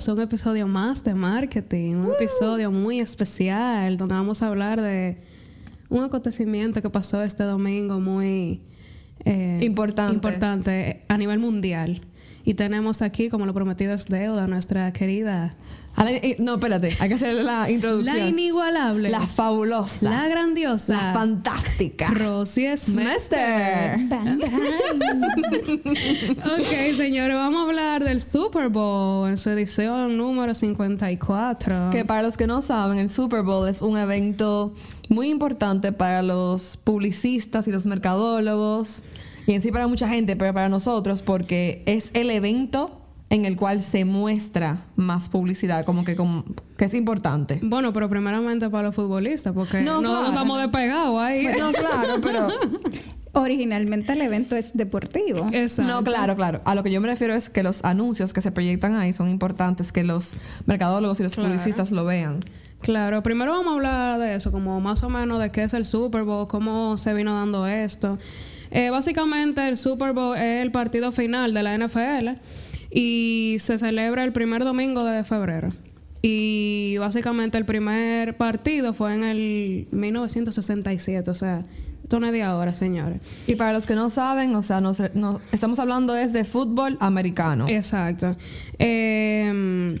bienvenidos a un episodio más de marketing, un episodio muy especial donde vamos a hablar de un acontecimiento que pasó este domingo muy eh, Importante. importante a nivel mundial. Y tenemos aquí, como lo prometido es deuda, nuestra querida, la- eh, no, espérate, hay que hacer la introducción. la inigualable, La fabulosa. la grandiosa, la fantástica. Rosy Smester. Ok, señores, vamos a hablar del Super Bowl en su edición número 54. Que para los que no saben, el Super Bowl es un evento muy importante para los publicistas y los mercadólogos y en sí para mucha gente, pero para nosotros porque es el evento en el cual se muestra más publicidad, como que, como, que es importante. Bueno, pero primeramente para los futbolistas, porque No, no, claro. estamos despegados ahí. No, claro, pero Originalmente el evento es deportivo. Exacto. no, claro, claro. A lo que yo me refiero es que los anuncios que se proyectan ahí son importantes, que los mercadólogos y los Claro. publicistas lo vean. Claro, primero vamos a hablar de eso, como más o menos de qué es el Super Bowl, cómo se vino dando esto. Eh, básicamente el Super Bowl es el partido final de la NFL y se celebra el primer domingo de febrero. Y básicamente el primer partido fue en el 1967, o sea, esto no es de ahora, señores. Y para los que no saben, o sea, nos, nos- estamos hablando es de fútbol americano. Exacto. Eh,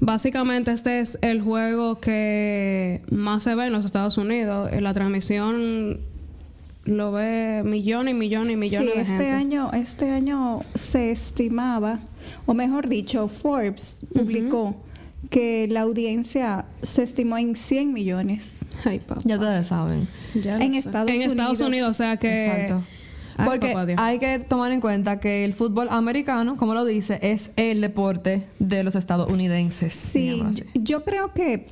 básicamente este es el juego que más se ve en los Estados Unidos. La transmisión lo ve millones y millones y millones sí, de este gente. año, este año se estimaba, o mejor dicho, Forbes publicó que la audiencia se estimó en 100 millones. Ay, papá. Ya ustedes saben. Ya en sé. Estados en Estados Unidos. Unidos, o sea que Exacto. Ay, Porque papá hay que tomar en cuenta que el fútbol americano, como lo dice, es el deporte de los estadounidenses. Sí, yo creo que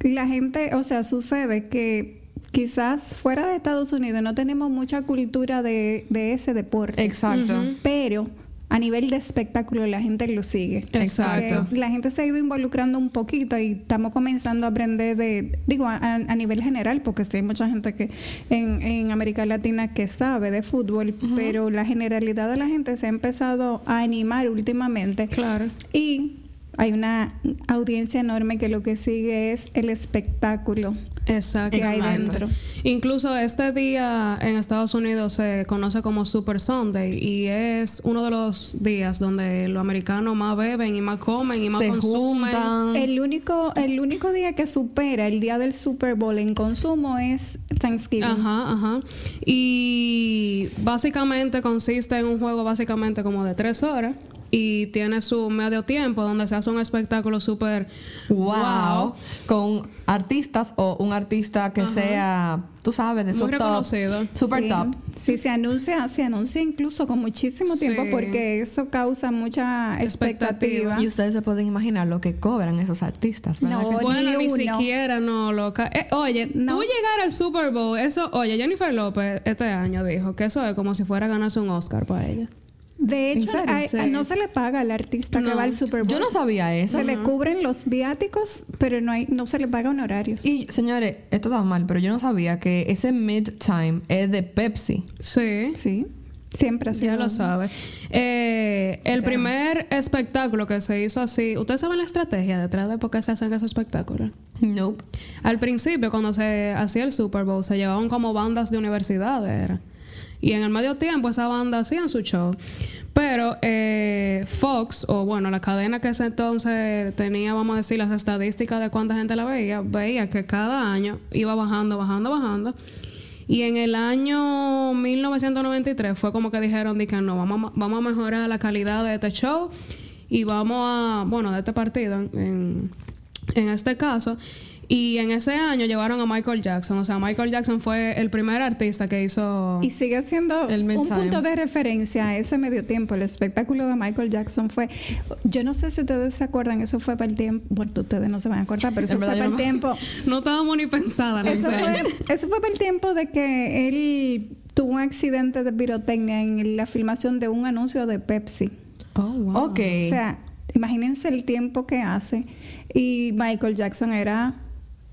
la gente, o sea, sucede que quizás fuera de Estados Unidos no tenemos mucha cultura de, de ese deporte, Exacto. pero a nivel de espectáculo la gente lo sigue. Exacto. La gente se ha ido involucrando un poquito y estamos comenzando a aprender de, digo, a, a nivel general, porque sí hay mucha gente que en, en América Latina que sabe de fútbol, pero la generalidad de la gente se ha empezado a animar últimamente Claro. y hay una audiencia enorme que lo que sigue es el espectáculo Exacto. que hay Exacto. dentro. Incluso este día en Estados Unidos se conoce como Super Sunday y es uno de los días donde los americanos más beben y más comen y más Se consumen. juntan. El único, el único día que supera el día del Super Bowl en consumo es Thanksgiving. Ajá, ajá. Y básicamente consiste en un juego básicamente como de tres horas y tiene su medio tiempo donde se hace un espectáculo súper Wow. Con artistas o un artista que sea, tú sabes, de Muy su top. reconocido. Super Sí. top. Sí, se anuncia, se anuncia incluso con muchísimo tiempo Sí. porque eso causa mucha expectativa. Expectativa. Y ustedes se pueden imaginar lo que cobran esos artistas, ¿verdad? No? Bueno, ni siquiera no loca. Eh, oye, No. tú llegar al Super Bowl, eso, oye, Jennifer López este año dijo que eso es como si fuera a ganarse un Oscar para ella. De hecho, a- a- no se le paga al artista que No. va al Super Bowl. Yo no sabía eso. Se le cubren los viáticos, pero no hay, no se le paga honorarios. Y señores, esto está mal, pero yo no sabía que ese mid-time es de Pepsi. Sí. Sí, siempre sido. Ya lo sabe. Eh, el primer espectáculo que se hizo así, ¿ustedes saben la estrategia detrás de por qué se hacen esos espectáculos? Nope. Al principio, cuando se hacía el Super Bowl, se llevaban como bandas de universidades. era. Y en el medio tiempo, esa banda hacían su show. Pero eh, Fox, o bueno, la cadena que ese entonces tenía, vamos a decir, las estadísticas de cuánta gente la veía, veía que cada año iba bajando, bajando, bajando. Y en el año 1993 fue como que dijeron, di que no, vamos a, vamos a mejorar la calidad de este show y vamos a, bueno, de este partido en este caso. Y en ese año llevaron a Michael Jackson. O sea, Michael Jackson fue el primer artista que hizo... Y sigue siendo El un punto de referencia a ese medio tiempo. El espectáculo de Michael Jackson fue. Yo no sé si ustedes se acuerdan, eso fue para el tiempo. Bueno, ustedes no se van a acordar, pero eso fue para el no- tiempo. No estábamos ni pensadas. en Eso fue, eso fue para el tiempo de que él tuvo un accidente de pirotecnia en la filmación de un anuncio de Pepsi. Oh, wow. Ok. O sea, imagínense el tiempo que hace. Y Michael Jackson era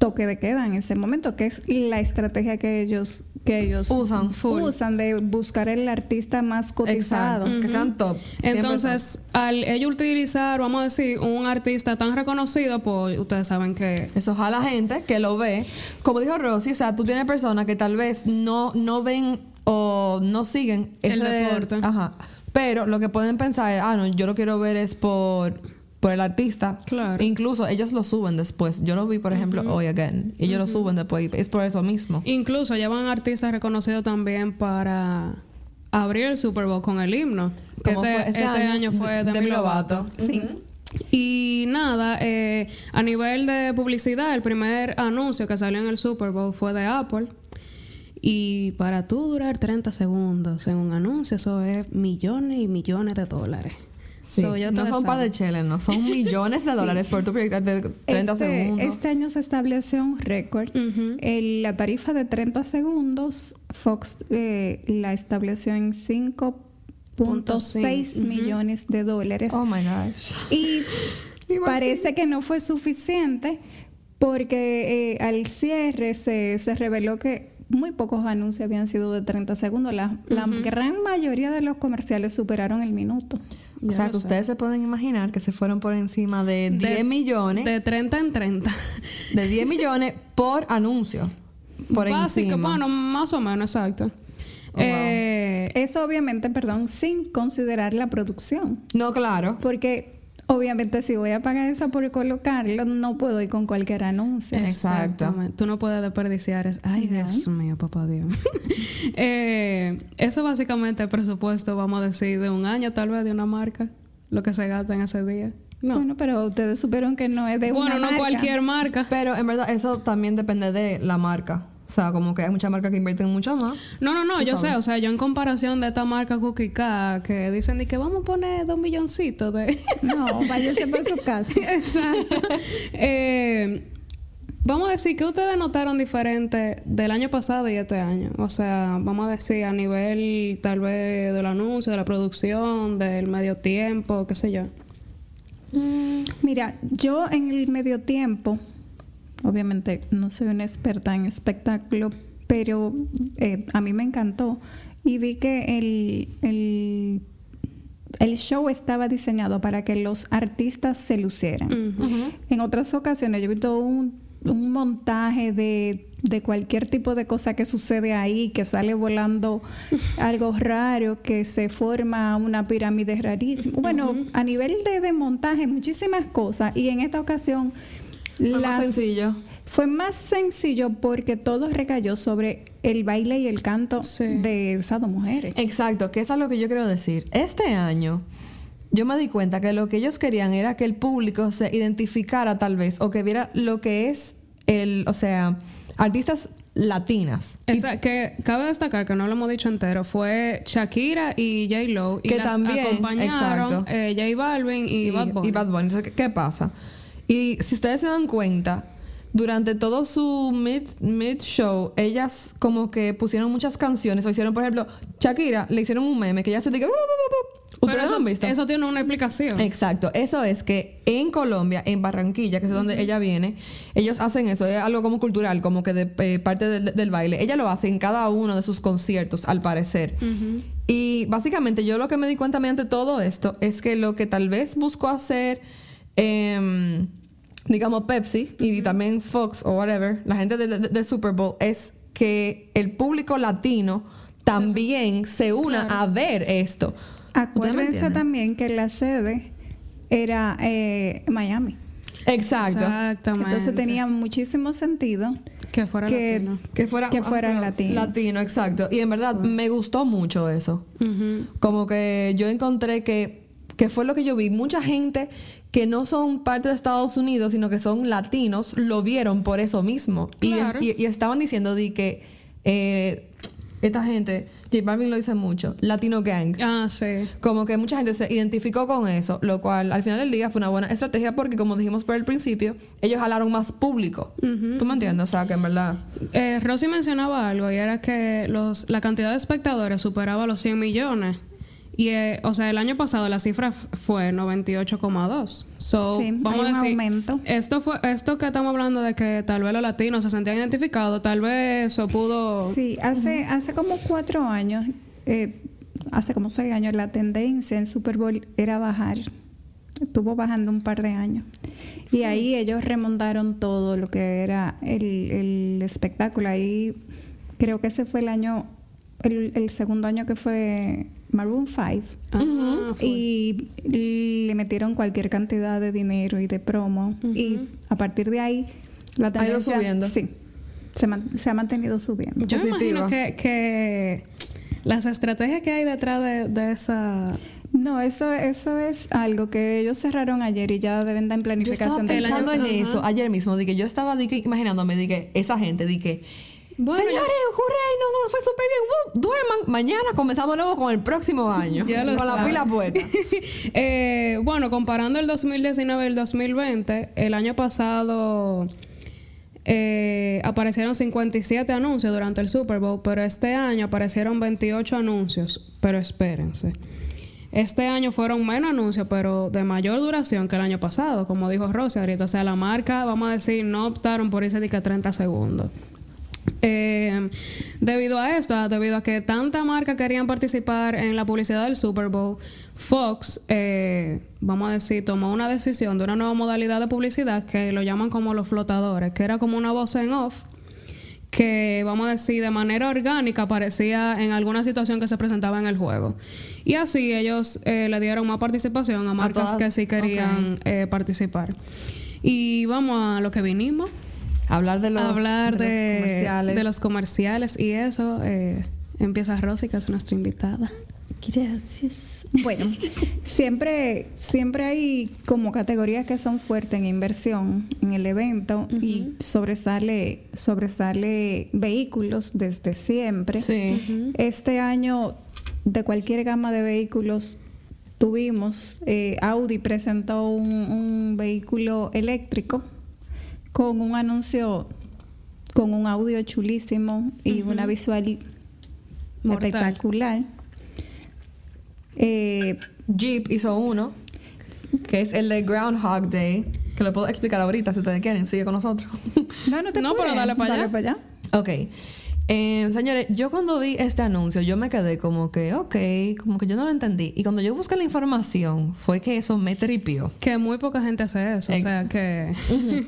toque de queda en ese momento, que es la estrategia que ellos que ellos Usan. Full. usan de buscar el artista más cotizado. Exacto. Que sean top. Entonces, al ellos utilizar, vamos a decir, un artista tan reconocido, pues ustedes saben que Eso jala gente que lo ve. Como dijo Rosy, o sea, tú tienes personas que tal vez no, no ven o no siguen El deporte. Ajá. Pero lo que pueden pensar es, ah, no, yo lo quiero ver es por, por el artista. Claro. Incluso ellos lo suben después. Yo lo vi, por ejemplo, hoy again. Ellos lo suben después. Es por eso mismo. incluso llevan artistas reconocidos también para abrir el Super Bowl con el himno. Que este, fue este año, fue de Demi Lovato. Sí. Y nada, eh, a nivel de publicidad, el primer anuncio que salió en el Super Bowl fue de Apple. Y para tú durar 30 segundos en un anuncio, eso es millones y millones de dólares. Sí. So, ya no son par de cheles, no. Son millones de dólares por tu proyecto de 30 Este, segundos. este año se estableció un récord. El- la tarifa de 30 segundos, Fox eh, la estableció en 5.6 Ujú. millones de dólares. Oh my gosh. Y parece que no fue suficiente porque eh, al cierre se, se reveló que muy pocos anuncios habían sido de 30 segundos. La, la gran mayoría de los comerciales superaron el minuto. O sea, que sé. ustedes se pueden imaginar que se fueron por encima de 10 millones. De 30 en 30. De 10 millones por anuncio. Por Básico, encima. bueno, más o menos, exacto. Oh, wow. Eh, Eso obviamente, perdón, sin considerar la producción. No, claro. Porque obviamente si voy a pagar eso por colocarlo, no puedo ir con cualquier anuncio. Exacto. Exactamente. Tú no puedes desperdiciar eso. Ay, Dios mío, papá Dios. eh, eso básicamente el presupuesto, vamos a decir, de un año tal vez de una marca, lo que se gasta en ese día. No. Bueno, pero ustedes supieron que no es de Bueno, una no marca. cualquier marca. Pero en verdad eso también depende de la marca. O sea, como que hay muchas marcas que invierten mucho más. No, no, no, yo sé, o sea, yo en comparación de esta marca Cookie K, que dicen de que vamos a poner dos milloncitos de... No, váyase por su casa. Exacto. Eh, vamos a decir que ustedes notaron diferente del año pasado y este año. O sea, vamos a decir a nivel tal vez del anuncio, de la producción, del medio tiempo, qué sé yo. Mira, yo en el medio tiempo, obviamente no soy una experta en espectáculo, pero eh, a mí me encantó y vi que el, el, el show estaba diseñado para que los artistas se lucieran. En otras ocasiones yo he visto un, un montaje de, de cualquier tipo de cosa que sucede ahí, que sale volando algo raro, que se forma una pirámide rarísima. Bueno, a nivel de, de montaje, muchísimas cosas. Y en esta ocasión Fue más sencillo. fue más sencillo porque todo recayó sobre el baile y el canto Sí. de esas dos mujeres. Exacto, que es algo que yo quiero decir. Este año yo me di cuenta que lo que ellos querían era que el público se identificara tal vez o que viera lo que es el, o sea, artistas latinas. Esa- que cabe destacar que no lo hemos dicho entero, fue Shakira y J Lo y Que las también, acompañaron exacto. eh, J Balvin y, Bad Bunny. y Bad Bunny. Entonces, ¿qué, qué pasa? Y si ustedes se dan cuenta, durante todo su mid, mid show, ellas como que pusieron muchas canciones. O hicieron, por ejemplo, Shakira le hicieron un meme que ella se diga. Pero ¿Ustedes eso, lo han visto? eso tiene una explicación. Exacto, eso es que en Colombia, en Barranquilla, que es donde ella viene, ellos hacen eso, es algo como cultural, como que de eh, parte del, del baile. Ella lo hace en cada uno de sus conciertos, al parecer. Y básicamente yo lo que me di cuenta mediante todo esto es que lo que tal vez buscó hacer, em, digamos, Pepsi y también Fox o whatever, la gente de- de- del Super Bowl, es que el público latino también se una a ver esto. ¿Ustedes me Acuérdense también que la sede era eh, Miami. Exacto. Exactamente. Entonces tenía muchísimo sentido que fuera que, latino. Que fuera que fueran ah, latinos. Latino, exacto. Y en verdad me gustó mucho eso. Como que yo encontré que, que fue lo que yo vi. Mucha gente que no son parte de Estados Unidos, sino que son latinos, lo vieron por eso mismo. Y es- Claro. Y, y estaban diciendo de que eh, esta gente, J Balvin lo dice mucho, Latino Gang. Ah, sí. Como que mucha gente se identificó con eso, lo cual al final del día fue una buena estrategia porque, como dijimos por el principio, ellos jalaron más público. ¿Tú me entiendes? O sea, que en verdad... Eh, Rosy mencionaba algo y era que los, la cantidad de espectadores superaba los 100 millones. Y, eh, o sea, el año pasado la cifra fue 98,2. So, Sí, vamos hay a un decir, aumento. Esto, fue, esto que estamos hablando de que tal vez los latinos se sentían identificados, tal vez eso pudo... Sí, hace, hace como cuatro años, eh, hace como seis años, la tendencia en Super Bowl era bajar. Estuvo bajando un par de años. Y ahí ellos remontaron todo lo que era el, el espectáculo. Ahí creo que ese fue el año, el, el segundo año que fue Maroon 5. Ajá, fue. Y le metieron cualquier cantidad de dinero y de promo. Y a partir de ahí, la Ha ido tendencia... subiendo. Sí, se, se ha mantenido subiendo. Yo Positiva. imagino que, que las estrategias que hay detrás de, de esa... No, eso, eso es algo que ellos cerraron ayer y ya deben dar en Yo estaba planificación del año- pensando en eso ayer mismo, de que yo estaba de que, imaginándome, de que esa gente, de que, Bueno, señores, hurray, no, no, fue súper bien, ¡uh! duerman, mañana comenzamos nuevo con el próximo año, Ya con la pila puesta. Eh, bueno, comparando el 2019 y el 2020, el año pasado eh, aparecieron 57 anuncios durante el Super Bowl, pero este año aparecieron 28 anuncios. Pero espérense. Este año fueron menos anuncios, pero de mayor duración que el año pasado, como dijo Rosy ahorita. O sea, la marca, vamos a decir, no optaron por irse de que 30 segundos. Eh, debido a esto, debido a que tanta marca querían participar en la publicidad del Super Bowl, Fox, eh, vamos a decir, tomó una decisión de una nueva modalidad de publicidad que lo llaman como los flotadores, que era como una voz en off que, vamos a decir, de manera orgánica aparecía en alguna situación que se presentaba en el juego. Y así ellos eh, le dieron más participación a marcas que sí querían eh, participar. Y vamos a lo que vinimos Hablar de los, hablar de, de, los comerciales. de los comerciales y eso. eh, empieza Rosy, que es nuestra invitada. Gracias. Bueno, siempre, siempre hay como categorías que son fuertes en inversión en el evento y sobresale, sobresale vehículos desde siempre. Sí. Este año, de cualquier gama de vehículos, tuvimos, eh, Audi presentó un, un vehículo eléctrico con un anuncio, con un audio chulísimo y una visual Mortal. espectacular. Eh, Jeep hizo uno, que es el de Groundhog Day, que lo puedo explicar ahorita si ustedes quieren, sigue con nosotros. no, no te No, pero dale para allá. Dale para allá. ok. Eh, señores, yo cuando vi este anuncio, yo me quedé como que, ok, como que yo no lo entendí. Y cuando yo busqué la información, fue que eso me tripió. Que muy poca gente hace eso. O Eh, sea, que...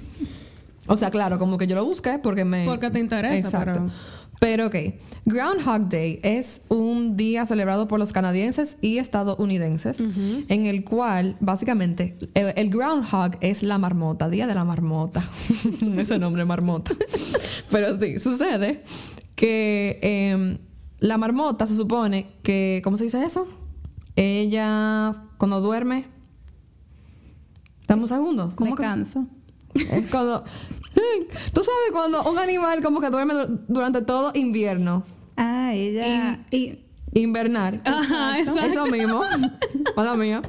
O sea, claro, como que yo lo busqué porque me... Porque te interesa, Exacto. Pero ok, Groundhog Day es un día celebrado por los canadienses y estadounidenses, en el cual básicamente el, el Groundhog es la marmota, Día de la Marmota. Ese nombre, marmota. Pero sí, sucede que em, la marmota se supone que, ¿cómo se dice eso? Ella cuando duerme... Dame un segundo. ¿Cómo que-. Es cuando. Tú sabes cuando un animal como que duerme du- durante todo invierno. Ah, ella. Y, Invernar. Ajá, exacto. Eso mismo. Mala mía.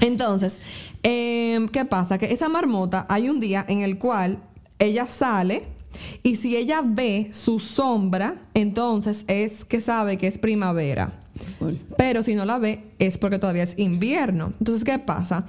Entonces, em, ¿qué pasa? Que esa marmota hay un día en el cual ella sale y si ella ve su sombra, entonces es que sabe que es primavera. Pero si no la ve, es porque todavía es invierno. Entonces, ¿qué pasa?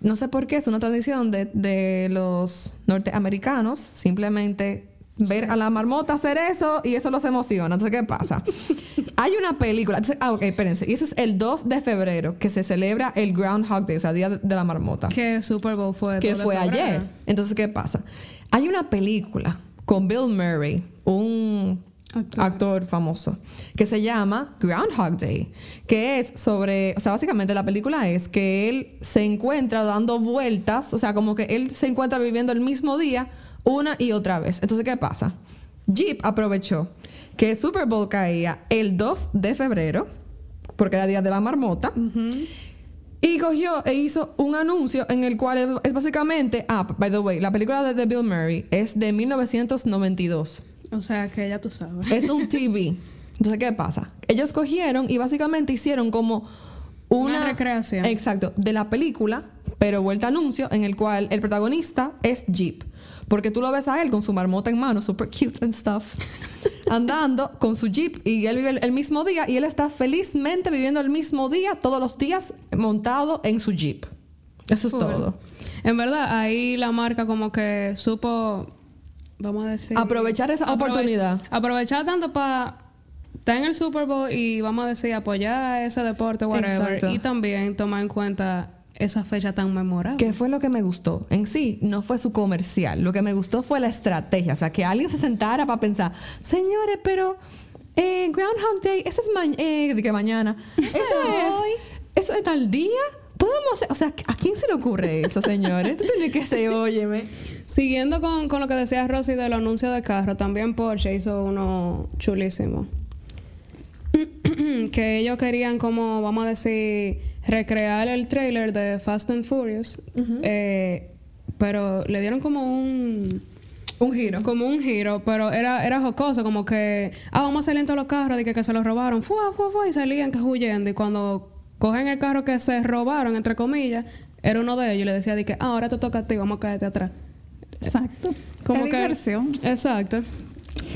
No sé por qué, es una tradición de, de los norteamericanos simplemente ver a la marmota hacer eso y eso los emociona. Entonces, ¿qué pasa? Hay una película. Entonces, ah, ok, espérense. Y eso es el 2 de febrero que se celebra el Groundhog Day, o sea, Día de, la Marmota Que Super Bowl fue. que fue febrero. ayer. Entonces, ¿qué pasa? Hay una película con Bill Murray, un Actor. actor, famoso, que se llama Groundhog Day, que es sobre, o sea, básicamente la película es que él se encuentra dando vueltas, o sea, como que él se encuentra viviendo el mismo día una y otra vez. Entonces, ¿qué pasa? Jeep aprovechó que Super Bowl caía el 2 de febrero, porque era día de la marmota, y cogió e hizo un anuncio en el cual es, básicamente, ah, by the way, la película de, de Bill Murray es de 1992. O sea, que ya tú sabes. Es un TV. Entonces, ¿qué pasa? Ellos cogieron y básicamente hicieron como una, Una recreación. Exacto, de la película, pero vuelta anuncio en el cual el protagonista es Jeep. Porque tú lo ves a él con su marmota en mano, super cute and stuff, andando con su jeep y él vive el, el mismo día y él está felizmente viviendo el mismo día todos los días montado en su jeep. Eso es todo. En verdad, ahí la marca como que supo, vamos a decir... Aprovechar esa aprove- oportunidad. Aprovechar tanto para estar en el Super Bowl y vamos a decir apoyar ese deporte, whatever. Exacto. Y también tomar en cuenta esa fecha tan memorable. ¿Qué fue lo que me gustó? En sí, no fue su comercial. Lo que me gustó fue la estrategia. O sea, que alguien se sentara para pensar, señores, pero eh, Groundhog Day, ese es ma- eh, que mañana. Eso es hoy. Eso es tal día. Podemos o sea, ¿a quién se le ocurre eso, señores? Tú tienes que ser, óyeme. Siguiendo con, con lo que decía Rosy del anuncio de carro, también Porsche hizo uno chulísimo. que ellos querían como, vamos a decir, recrear el trailer de Fast and Furious. eh, pero le dieron como un Un giro. como un giro, pero era, era jocoso, como que, ah, vamos a salir en todos los carros, de que, que se los robaron, fua, fua, fua, y salían que huyendo. Y cuando cogen el carro que se robaron, entre comillas, era uno de ellos y le decía, de que, ah, ahora te toca a ti, vamos a caerte atrás. Exacto. Como es que- diversión. Exacto.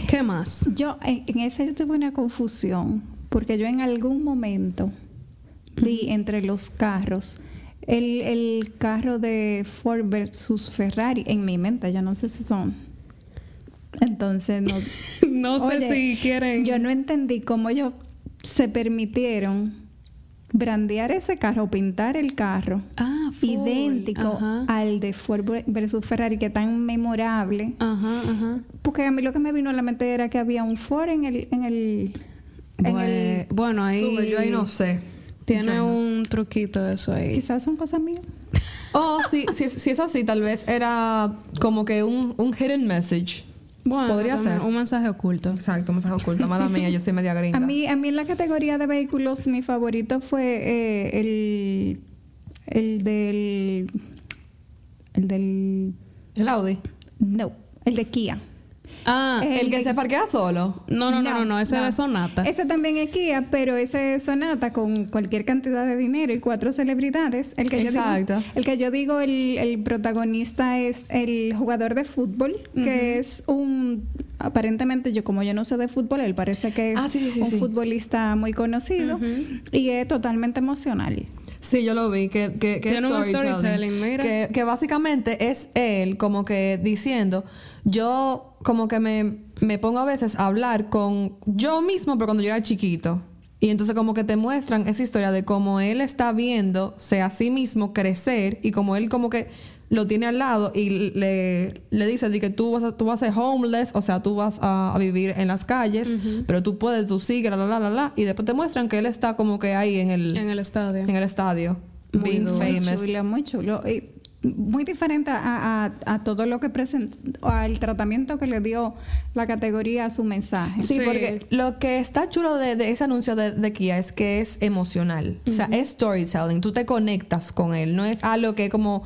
¿Qué más? Yo, en, en ese yo tuve una confusión, porque yo en algún momento vi entre los carros el, el carro de Ford versus Ferrari en mi mente, ya no sé si son. Entonces, no, no sé Oye, si quieren. yo no entendí cómo ellos se permitieron brandear ese carro, pintar el carro Ah, full. idéntico Ajá. al de Ford versus Ferrari, que tan memorable. Ajá, ajá. Porque a mí lo que me vino a la mente era que había un Ford en el... En el, en Bue- el bueno, ahí. Tú, yo ahí no sé. Tiene Yo no. un truquito eso ahí. quizás son cosas mías. Oh, sí, si, si es así, tal vez era como que un, un hidden message. Bueno, Podría ser. Un mensaje oculto. Exacto, mensaje oculto. Mala mía, yo soy media gringa. A mí, a mí en la categoría de vehículos, mi favorito fue eh, el, el del... El del... El Audi. No, el de Kia. Ah, Eh, El que se parquea solo. no, no, no, no, no, ese de Sonata. Ese también es Kia, pero ese es Sonata con cualquier cantidad de dinero y cuatro celebridades. El que Exacto. yo digo, el que yo digo, el, el protagonista es el jugador de fútbol, que es un aparentemente yo como yo no sé de fútbol, él parece que es Ah, sí, sí, sí, un sí. futbolista muy conocido y es totalmente emocional. Sí, yo lo vi, que, que, que Tiene un storytelling. storytelling, mira. Que, que básicamente es él como que diciendo, yo como que me, me pongo a veces a hablar con yo mismo, pero cuando yo era chiquito. Y entonces como que te muestran esa historia de cómo él está viéndose a sí mismo crecer y como él como que lo tiene al lado y le, le dice de que tú vas, a, tú vas a ser homeless, o sea, tú vas a, a vivir en las calles, pero tú puedes, tú sigues, la, la, la, la, la. Y después te muestran que él está como que ahí en el, En el estadio. en el estadio. Muy being duro. Muy famous. chulo, muy chulo. Y muy diferente a, a- a todo lo que presentó, al tratamiento que le dio la categoría a su mensaje. Sí, Sí. porque lo que está chulo de, de ese anuncio de, de Kia es que es emocional. O sea, es storytelling. Tú te conectas con él. No es algo que como,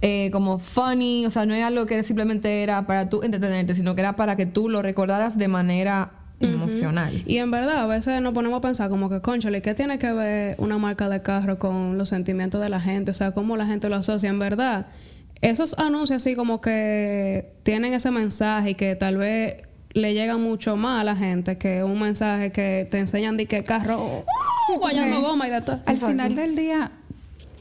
eh, como funny. O sea, no es algo que simplemente era para tú entretenerte, sino que era para que tú lo recordaras de manera emocional. Y en verdad, a veces nos ponemos a pensar como que, conchale, ¿qué tiene que ver una marca de carro con los sentimientos de la gente? O sea, cómo la gente lo asocia. En verdad, esos anuncios así como que tienen ese mensaje y que tal vez le llega mucho más a la gente que un mensaje que te enseñan de que carro, uh, guayando goma y de todo. Al final del día,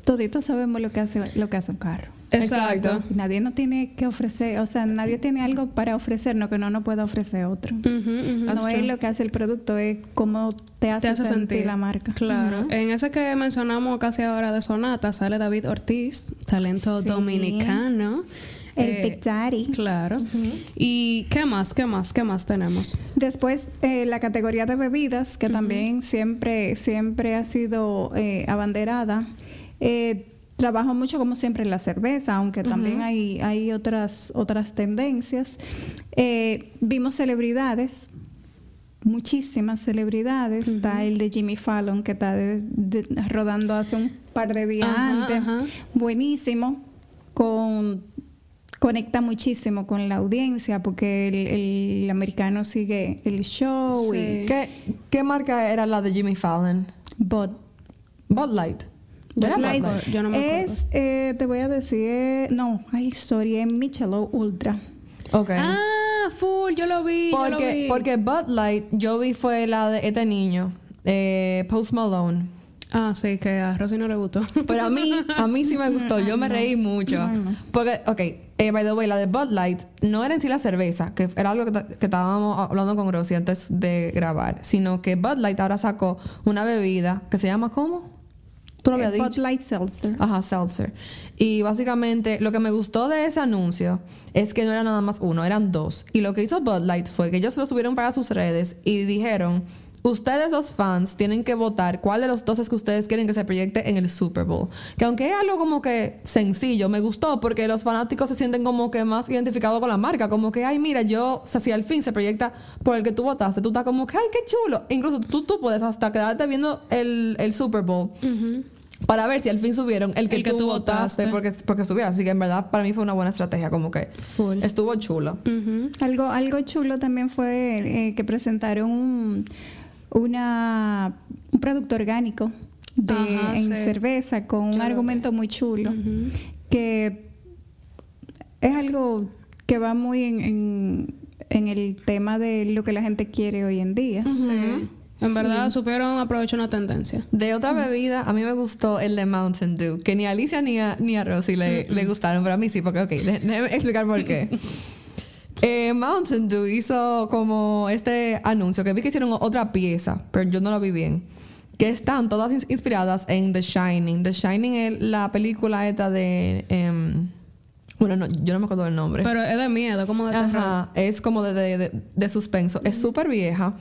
toditos sabemos lo que hace, lo que hace un carro. Exacto. Nadie no tiene que ofrecer, o sea, nadie tiene algo para ofrecernos que no nos pueda ofrecer otro. No es lo que hace el producto, es cómo te hace, te hace sentir, sentir la marca. Claro. En ese que mencionamos casi ahora de Sonata sale David Ortiz, talento Sí. dominicano. El Eh, Big Daddy. Claro. ¿Y qué más? ¿Qué más? ¿Qué más tenemos? Después, eh, la categoría de bebidas, que también siempre, siempre ha sido eh, abanderada. Eh, trabajo mucho, como siempre, en la cerveza, aunque también hay, hay otras, otras tendencias. Eh, vimos celebridades, muchísimas celebridades. Está el de Jimmy Fallon, que está de- de- rodando hace un par de días Ajá, antes. ajá. Buenísimo. Con conecta muchísimo con la audiencia porque el, el americano sigue el show Sí. y ¿Qué, ¿Qué marca era la de Jimmy Fallon? Bud. Bud Light. Yo no me es, eh, te voy a decir, no, ay, sorry, es Michelob Ultra. Ok. Ah, full, yo lo vi. yo lo porque, vi. porque Bud Light, yo vi fue la de este niño, eh, Post Malone. Ah, sí, que a Rosy no le gustó. Pero a mí, a mí sí me gustó. Yo me reí mucho. Porque, ok, eh, by the way, la de Bud Light no era en sí la cerveza, que era algo que, que estábamos hablando con Rosy antes de grabar, sino que Bud Light ahora sacó una bebida que se llama ¿cómo? Tú lo habías Eh, dicho. Bud Light Seltzer. Ajá, seltzer. Y básicamente lo que me gustó de ese anuncio es que no era nada más uno, eran dos. Y lo que hizo Bud Light fue que ellos lo subieron para sus redes y dijeron, ustedes los fans tienen que votar cuál de los dos es que ustedes quieren que se proyecte en el Super Bowl. Que aunque es algo como que sencillo, me gustó porque los fanáticos se sienten como que más identificados con la marca. Como que, ay, mira, yo, o sea, si al fin se proyecta por el que tú votaste, tú estás como que, ay, qué chulo. Incluso tú, tú puedes hasta quedarte viendo el, el Super Bowl para ver si al fin subieron el que, El que tú, tú votaste, votaste. porque, porque estuviera. Así que en verdad para mí fue una buena estrategia, como que Full. estuvo chulo. Algo, algo chulo también fue eh, que presentaron un, una, un producto orgánico de, Ajá, en sí. cerveza con un argumento muy chulo que es algo que va muy en, en, en el tema de lo que la gente quiere hoy en día. Sí. En verdad supieron aprovechar una tendencia. De otra bebida, a mí me gustó el de Mountain Dew, que ni a Alicia ni a, ni a Rosy le, le gustaron, pero a mí sí, porque, ok, dé- déjeme explicar por qué. Eh, Mountain Dew hizo como este anuncio, que vi que hicieron otra pieza, pero yo no lo vi bien, que están todas ins- inspiradas en The Shining. The Shining es la película esta de... em, bueno, no, yo no me acuerdo del nombre. Pero es de miedo, como de terror. Ajá, es como de, de, de- de suspenso. Es súper vieja.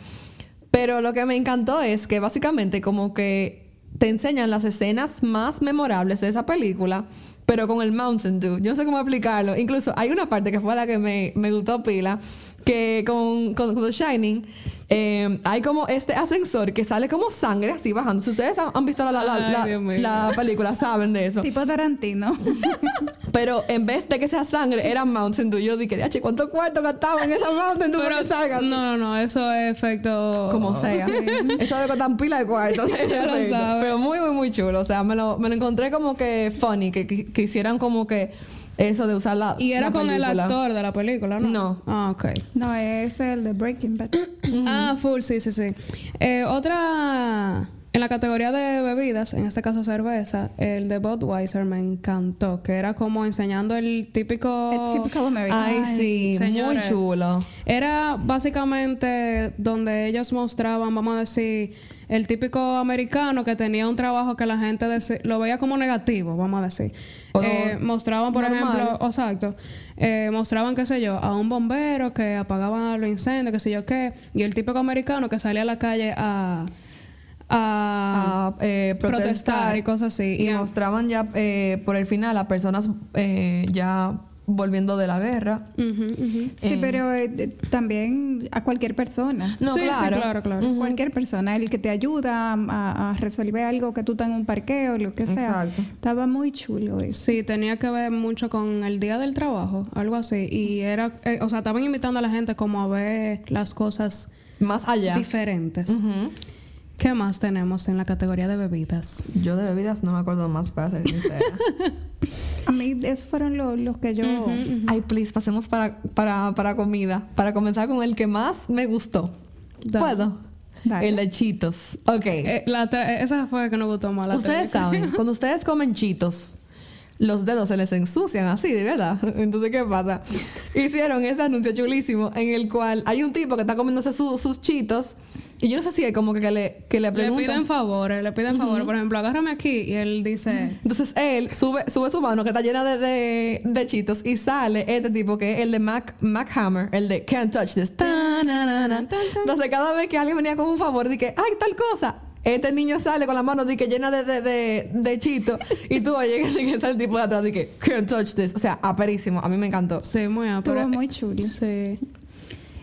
Pero lo que me encantó es que básicamente como que te enseñan las escenas más memorables de esa película, pero con el Mountain Dew. Yo no sé cómo explicarlo. Incluso hay una parte que fue la que me, me gustó pila, que con, con, con The Shining eh, hay como este ascensor que sale como sangre así bajando. Si ustedes han, han visto la, la, la- Ay, la- Dios mío. la película, saben de eso. Tipo Tarantino. Pero en vez de que sea sangre, era Mountain Dew. Yo dije, "Diache, ¿cuánto cuarto gastaba en esa Mountain Dew para Pero que salga? no, no, no, eso es efecto Como sea. Eso de costar pila de cuartos. Pero muy, muy, muy chulo. O sea, me lo, me lo encontré como que funny, que, que, que hicieran como que eso de usar la Y era la con el actor de la película, ¿no? No. Ah, ok. No, es el de Breaking Bad. Ah, full, sí, sí, sí. Eh, otra, en la categoría de bebidas, en este caso cerveza, el de Budweiser me encantó, que era como enseñando el típico... El typical American. Ay, sí, muy chulo. Era básicamente donde ellos mostraban, vamos a decir, el típico americano que tenía un trabajo que la gente lo veía como negativo, vamos a decir. Eh, mostraban, por normal. ejemplo, exacto, eh, mostraban, qué sé yo, a un bombero que apagaba los incendios, qué sé yo qué, y el típico americano que salía a la calle a... a A eh, protestar, protestar y cosas así. Y mostraban ya eh, por el final a personas eh, ya volviendo de la guerra. Sí, pero eh, también a cualquier persona. No, Sí, sí, claro. claro. Cualquier persona, el que te ayuda a, resolver algo que tú estás en un parqueo, lo que sea. Exacto. Estaba muy chulo eso. Sí, tenía que ver mucho con el día del trabajo, algo así. Y era, eh, o sea, estaban invitando a la gente como a ver las cosas Más allá. diferentes. Ujú. ¿Qué más tenemos en la categoría de bebidas? Yo de bebidas no me acuerdo más, para ser sincera. A mí esos fueron lo- los que yo... Ay, please, pasemos para, para, para comida. Para comenzar con el que más me gustó. Dale. ¿Puedo? Dale. El de chitos. Ok. Eh, la eh, esa fue que nos gustó más. La ustedes técnica. saben, cuando ustedes comen chitos, los dedos se les ensucian así, de verdad. Entonces, ¿qué pasa? Hicieron este anuncio chulísimo en el cual hay un tipo que está comiéndose su- sus chitos y yo no sé si es como que, que le, que le Le preguntan. piden favores, le piden favores. Por ejemplo, agárrame aquí y él dice... Entonces él sube, sube su mano que está llena de, de, de chitos y sale este tipo que es el de Mac, Mac Hammer, el de Can't Touch This. Ta, na, na, na. Entonces cada vez que alguien venía con un favor, dije, ay, tal cosa. Este niño sale con la mano de que llena de, de, de, de chitos y tú que sale el tipo de atrás de que Can't Touch This. O sea, aperísimo. A mí me encantó. Sí, muy Estuvo pero- muy chulo. Sí.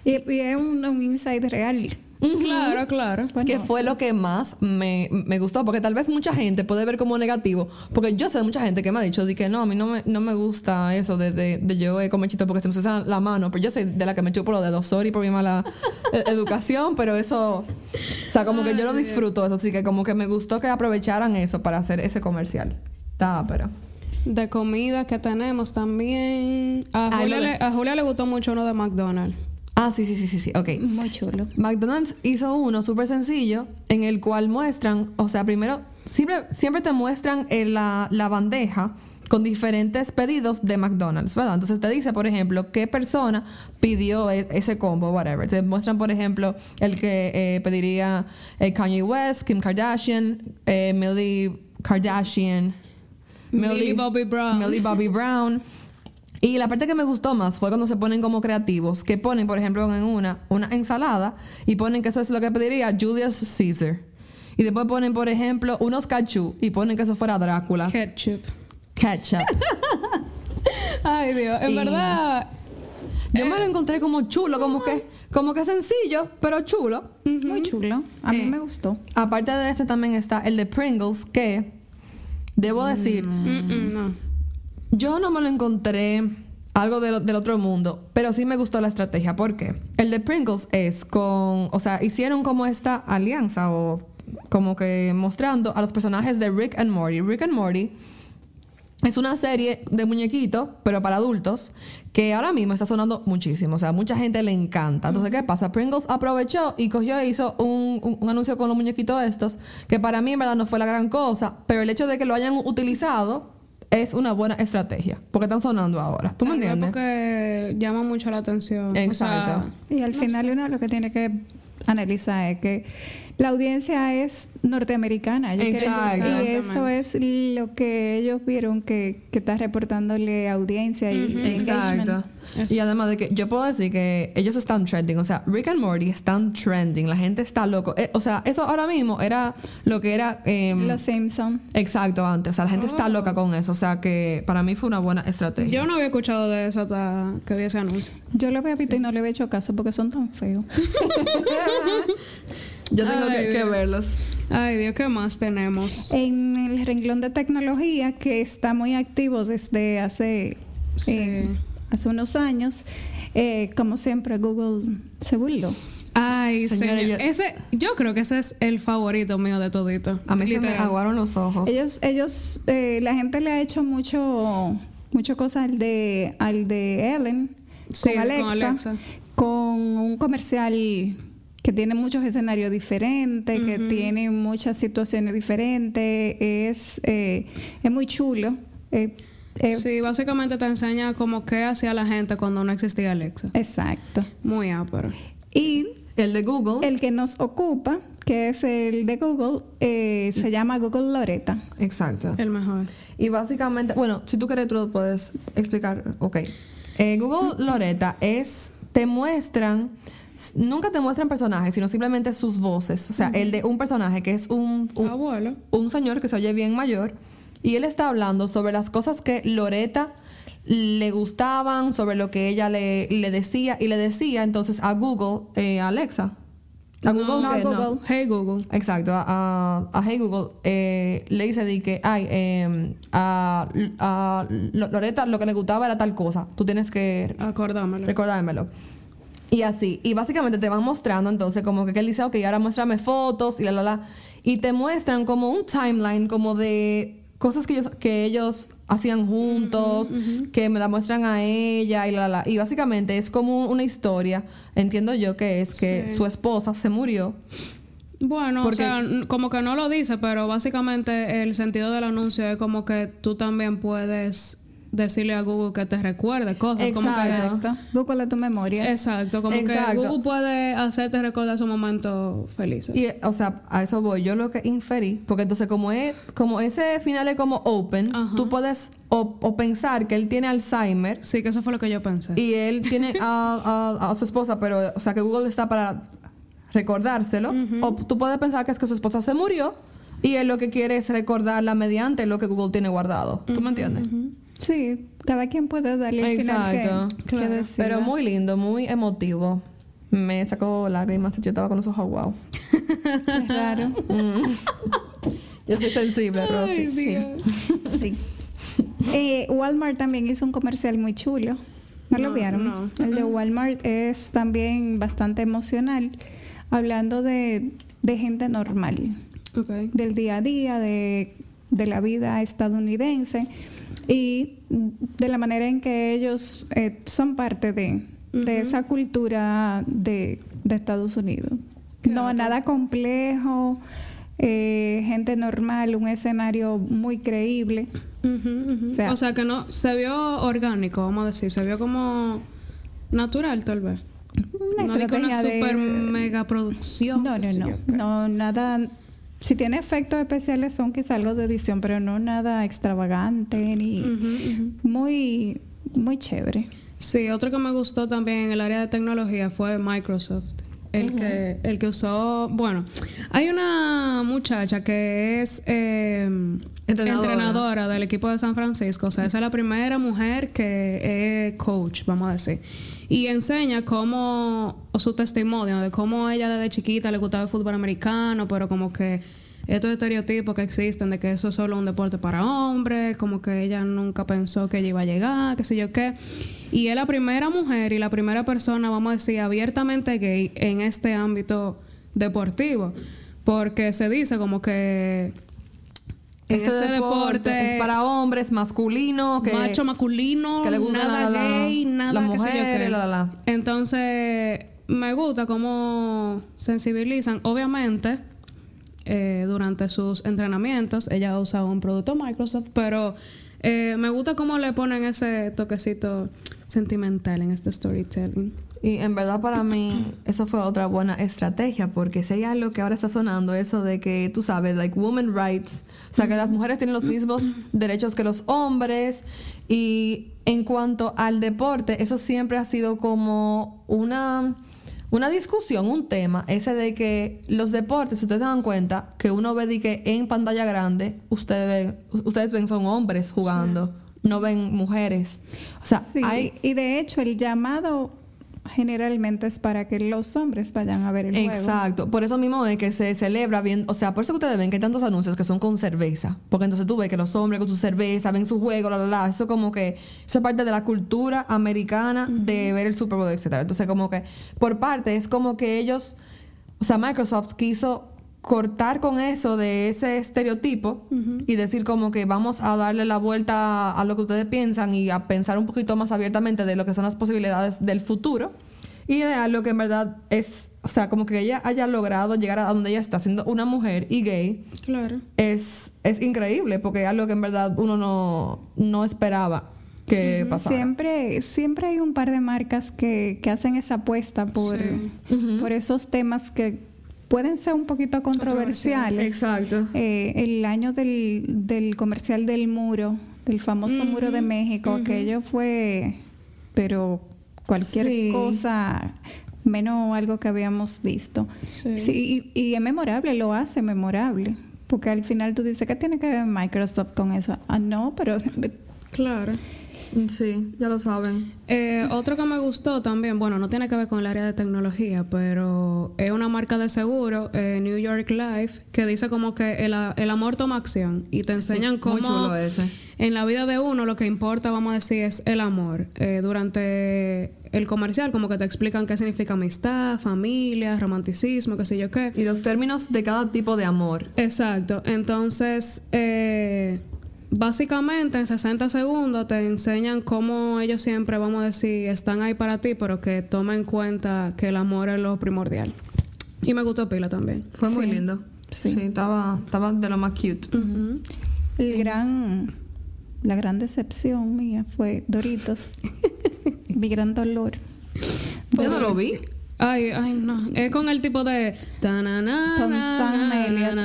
Y, y es un, un insight real. Claro, claro. Bueno, que fue lo que más me, me gustó, porque tal vez mucha gente puede ver como negativo, porque yo sé de mucha gente que me ha dicho de que no, a mí no me, no me gusta eso de, de, de yo eh, comer chito porque se me sucia la mano, pero yo soy de la que me chupo los dedos, sorry por mi mala eh, educación, pero eso, o sea, como que yo lo disfruto eso, así que como que me gustó que aprovecharan eso para hacer ese comercial. Estaba, pero... De comida que tenemos también. A Julia, le, a Julia le gustó mucho uno de McDonald's. Ah, sí, sí, sí, sí, sí. Ok. Muy chulo. McDonald's hizo uno súper sencillo en el cual muestran, o sea, primero, siempre, siempre te muestran en la, la bandeja con diferentes pedidos de McDonald's, ¿verdad? Entonces te dice, por ejemplo, qué persona pidió e- ese combo, whatever. Te muestran, por ejemplo, el que eh, pediría eh, Kanye West, Kim Kardashian, eh, Millie Kardashian, Millie Bobby Brown. Millie Bobby Brown. Y la parte que me gustó más fue cuando se ponen como creativos, que ponen, por ejemplo, en una, una ensalada y ponen que eso es lo que pediría Julius Caesar. Y después ponen, por ejemplo, unos cachú y ponen que eso fuera Drácula. Ketchup. Ketchup. Ay, Dios. En Y- verdad. Yo me lo encontré como chulo, como que, como que sencillo, pero chulo. Muy chulo. A mí Eh. me gustó. Aparte de ese también está el de Pringles, que debo decir, mm, mm, no. Yo no me lo encontré algo del, otro mundo, pero sí me gustó la estrategia. ¿Por qué? El de Pringles es con, o sea, hicieron como esta alianza o como que mostrando a los personajes de Rick and Morty. Rick and Morty es una serie de muñequitos, pero para adultos, que ahora mismo está sonando muchísimo. O sea, mucha gente le encanta. Entonces, ¿qué pasa? Pringles aprovechó y cogió e hizo un, un- un anuncio con los muñequitos estos, que para mí en verdad no fue la gran cosa, pero el hecho de que lo hayan utilizado es una buena estrategia, porque están sonando ahora. ¿Tú me entiendes? Porque llama mucho la atención. Exacto. O sea, Y al final uno lo que tiene que analizar es que la audiencia es norteamericana. ellos quieren- Exacto. Y eso es lo que ellos vieron que, que está reportándole audiencia y. Exacto. Y además de que yo puedo decir que ellos están trending, o sea, Rick and Morty están trending, la gente está loco. Eh, o sea, eso ahora mismo era lo que era... em, Los Simpsons. Exacto, antes. O sea, la gente está loca con eso. O sea, que para mí fue una buena estrategia. yo no había escuchado de eso hasta que vi ese anuncio. Yo lo había visto y no le había hecho caso porque son tan feos. Yo tengo Ay, que, verlos. Ay, Dios, ¿qué más tenemos? En el renglón de tecnología, que está muy activo desde hace, Sí. eh, hace unos años, eh, como siempre, Google se burló. Ay, Señora, señor. yo- Ese, yo creo que ese es el favorito mío de todito. A mí se me Literal. aguaron los ojos. Ellos, ellos, eh, la gente le ha hecho mucho, mucho cosa al de, al de Ellen Sí, con, con Alexa, Alexa. con un comercial que tiene muchos escenarios diferentes, que tiene muchas situaciones diferentes, es, eh, es muy chulo. eh, eh, Sí, básicamente te enseña como qué hacía la gente cuando no existía Alexa. Exacto. Muy ápero. Y El de Google. el que nos ocupa, que es el de Google, eh, se llama Google Loretta. Exacto. El mejor. Y básicamente, bueno, si tú quieres, tú lo puedes explicar. Ok. Eh, Google Loretta es, te muestran, nunca te muestran personajes, sino simplemente sus voces. O sea, el de un personaje que es un, un, Abuelo. un señor que se oye bien mayor y él está hablando sobre las cosas que Loretta le gustaban, sobre lo que ella le, le decía y le decía entonces a Google, eh, Alexa. A Google, no, a ¿qué? Google. Hey Google. Exacto, a, a- a Hey Google eh, le dice de que, ay, eh, a, a Lo- Loretta lo que le gustaba era tal cosa, tú tienes que Acordámelo. recordármelo. Y así, y básicamente te van mostrando entonces como que él dice, ok, ahora muéstrame fotos y la, la, la. Y te muestran como un timeline como de cosas que ellos, que ellos hacían juntos, que me la muestran a ella y la, la. Y básicamente es como una historia, entiendo yo que es que Sí. su esposa se murió. Bueno, Porque- o sea, como que no lo dice, pero básicamente el sentido del anuncio es como que tú también puedes decirle a Google que te recuerde cosas. Como que, Exacto. Exacto. Google a tu memoria. exacto, como Exacto. que Google puede hacerte recordar esos momentos felices. Y, o sea, a eso voy. Yo lo que inferí, porque entonces como es, como ese final es como open, Ajá. tú puedes o, o pensar que él tiene Alzheimer Sí, que eso fue lo que yo pensé. y él tiene a, a- a su esposa, pero, o sea, que Google está para recordárselo. O tú puedes pensar que es que su esposa se murió y él lo que quiere es recordarla mediante lo que Google tiene guardado. ¿Tú me entiendes? Sí, cada quien puede darle el final Exacto. que, que Claro. decida. Pero muy lindo, muy emotivo. Me sacó lágrimas. Yo estaba con los ojos wow. Es raro. Yo soy sensible, Rosy. Sí. sí. Eh, Walmart también hizo un comercial muy chulo. ¿No, lo vieron? no. El de Walmart es también bastante emocional, hablando de, de gente normal, Ok. del día a día, de, de la vida estadounidense. Y de la manera en que ellos eh, son parte de, de esa cultura de, de Estados Unidos. No, nada complejo, eh, gente normal, un escenario muy creíble. O sea- o sea que no, se vio orgánico, vamos a decir, se vio como natural tal vez. Una no una estrategia de- super mega producción. No, no, no, no, nada. Si tiene efectos especiales son quizá algo de edición, pero no nada extravagante ni muy, muy chévere. Sí, otro que me gustó también en el área de tecnología fue Microsoft. El, que, el que usó, bueno, hay una muchacha que es eh, Entrenadora. entrenadora del equipo de San Francisco, o sea, esa es la primera mujer que es coach, vamos a decir, y enseña cómo, o su testimonio de cómo ella desde chiquita le gustaba el fútbol americano, pero como que estos estereotipos que existen de que eso es solo un deporte para hombres, como que ella nunca pensó que ella iba a llegar, qué sé yo qué. Y es la primera mujer y la primera persona, vamos a decir, abiertamente gay en este ámbito deportivo. Porque se dice como que Este, deporte, es para hombres, masculino, que macho masculino, que le gusta nada la- la- gay, nada las mujeres, la, la. Entonces, me gusta cómo sensibilizan. Obviamente, eh, durante sus entrenamientos, ella usa un producto Microsoft, pero eh, me gusta cómo le ponen ese toquecito sentimental en este storytelling. Y en verdad para mí eso fue otra buena estrategia porque si hay algo que ahora está sonando eso de que tú sabes like women rights, o sea que las mujeres tienen los mismos derechos que los hombres y en cuanto al deporte eso siempre ha sido como una una discusión, un tema, ese de que los deportes, si ustedes se dan cuenta, que uno ve de que en pantalla grande, ustedes ven, ustedes ven son hombres jugando, no ven mujeres. O sea, Sí, hay y de hecho el llamado generalmente es para que los hombres vayan a ver el juego. Exacto, por eso mismo de que se celebra bien, o sea, por eso que ustedes ven que hay tantos anuncios que son con cerveza, porque entonces tú ves que los hombres con su cerveza ven su juego, la la la, eso como que eso es parte de la cultura americana de ver el Super Bowl, etcétera. Entonces como que por parte es como que ellos, o sea, Microsoft quiso cortar con eso de ese estereotipo y decir como que vamos a darle la vuelta a lo que ustedes piensan y a pensar un poquito más abiertamente de lo que son las posibilidades del futuro y de algo que en verdad es, o sea, como que ella haya logrado llegar a donde ella está siendo una mujer y gay Claro. es, es increíble porque es algo que en verdad uno no, no esperaba que pasara. Siempre, siempre hay un par de marcas que, que hacen esa apuesta por, Sí. por esos temas que pueden ser un poquito controversiales. Exacto. Eh, el año del, del comercial del muro, del famoso muro de México, aquello fue, pero cualquier Sí. cosa menos algo que habíamos visto. Sí. Sí, y, y es memorable, lo hace memorable. Porque al final tú dices, ¿qué tiene que ver Microsoft con eso? Ah, no, pero Claro. Sí, ya lo saben. Eh, otro que me gustó también, bueno, no tiene que ver con el área de tecnología, pero es una marca de seguro, eh, New York Life, que dice como que el, amor toma acción y te enseñan cómo Muy chulo ese. en la vida de uno lo que importa, vamos a decir, es el amor. Eh, durante el comercial como que te explican qué significa amistad, familia, romanticismo, qué sé yo qué. Y los términos de cada tipo de amor. Exacto. Entonces, eh, básicamente en 60 segundos te enseñan cómo ellos siempre, vamos a decir, están ahí para ti, pero que tomen en cuenta que el amor es lo primordial. Y me gustó Pila también. Fue muy lindo. Sí. Sí, estaba, estaba de lo más cute. El gran, la gran decepción mía fue Doritos. Mi gran dolor. Yo no lo vi. Ay, ay, no. Es con el tipo de... Con Sam Elliott.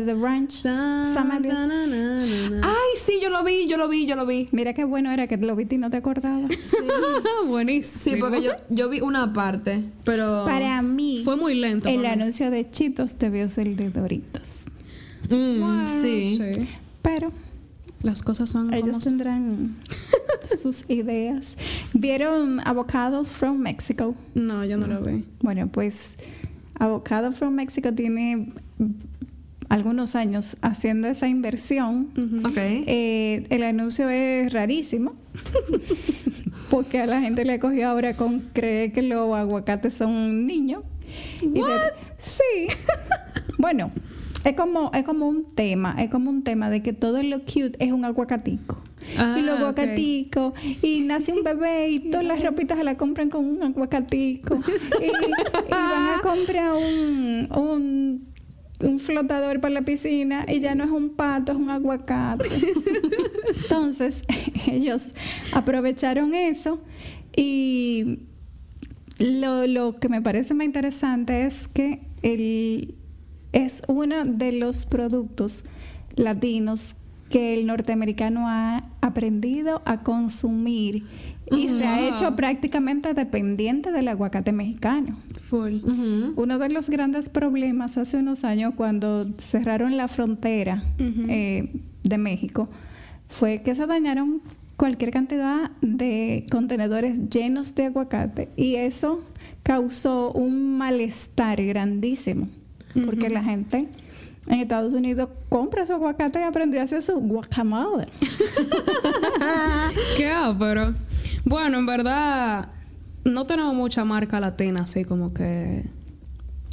De. The Ranch. Sam Elliott. Ay, sí, yo lo vi, yo lo vi, yo lo vi. Mira qué bueno era que lo viste y no te acordabas. Buenísimo. Sí, porque yo, yo vi una parte, pero... Para mí, Fue muy lento. el anuncio de Chitos debió ser de Doritos. Mm, Bueno, sí. Pero Las cosas son ellos como tendrán sus ideas. ¿Vieron Avocados from Mexico? No, yo no lo vi. Bueno, pues Avocado from Mexico tiene algunos años haciendo esa inversión. Eh, el anuncio es rarísimo. porque a la gente le cogió ahora con creer que los aguacates son un niño. Y de- sí. bueno, es como, es como un tema, es como un tema de que todo lo cute es un aguacatico. Ah, y los aguacaticos, y nace un bebé y todas las ropitas se la compran con un aguacatico. y, y van a comprar un, un, un flotador para la piscina y ya no es un pato, es un aguacate. Entonces, ellos aprovecharon eso y lo, lo que me parece más interesante es que el, es uno de los productos latinos que el norteamericano ha aprendido a consumir y se ha hecho prácticamente dependiente del aguacate mexicano. Full. Uno de los grandes problemas hace unos años cuando cerraron la frontera eh, de México fue que se dañaron cualquier cantidad de contenedores llenos de aguacate y eso causó un malestar grandísimo porque la gente en Estados Unidos compra su aguacate y aprendió a hacer su guacamole. ¿Qué pero Bueno, en verdad, no tenemos mucha marca latina así como que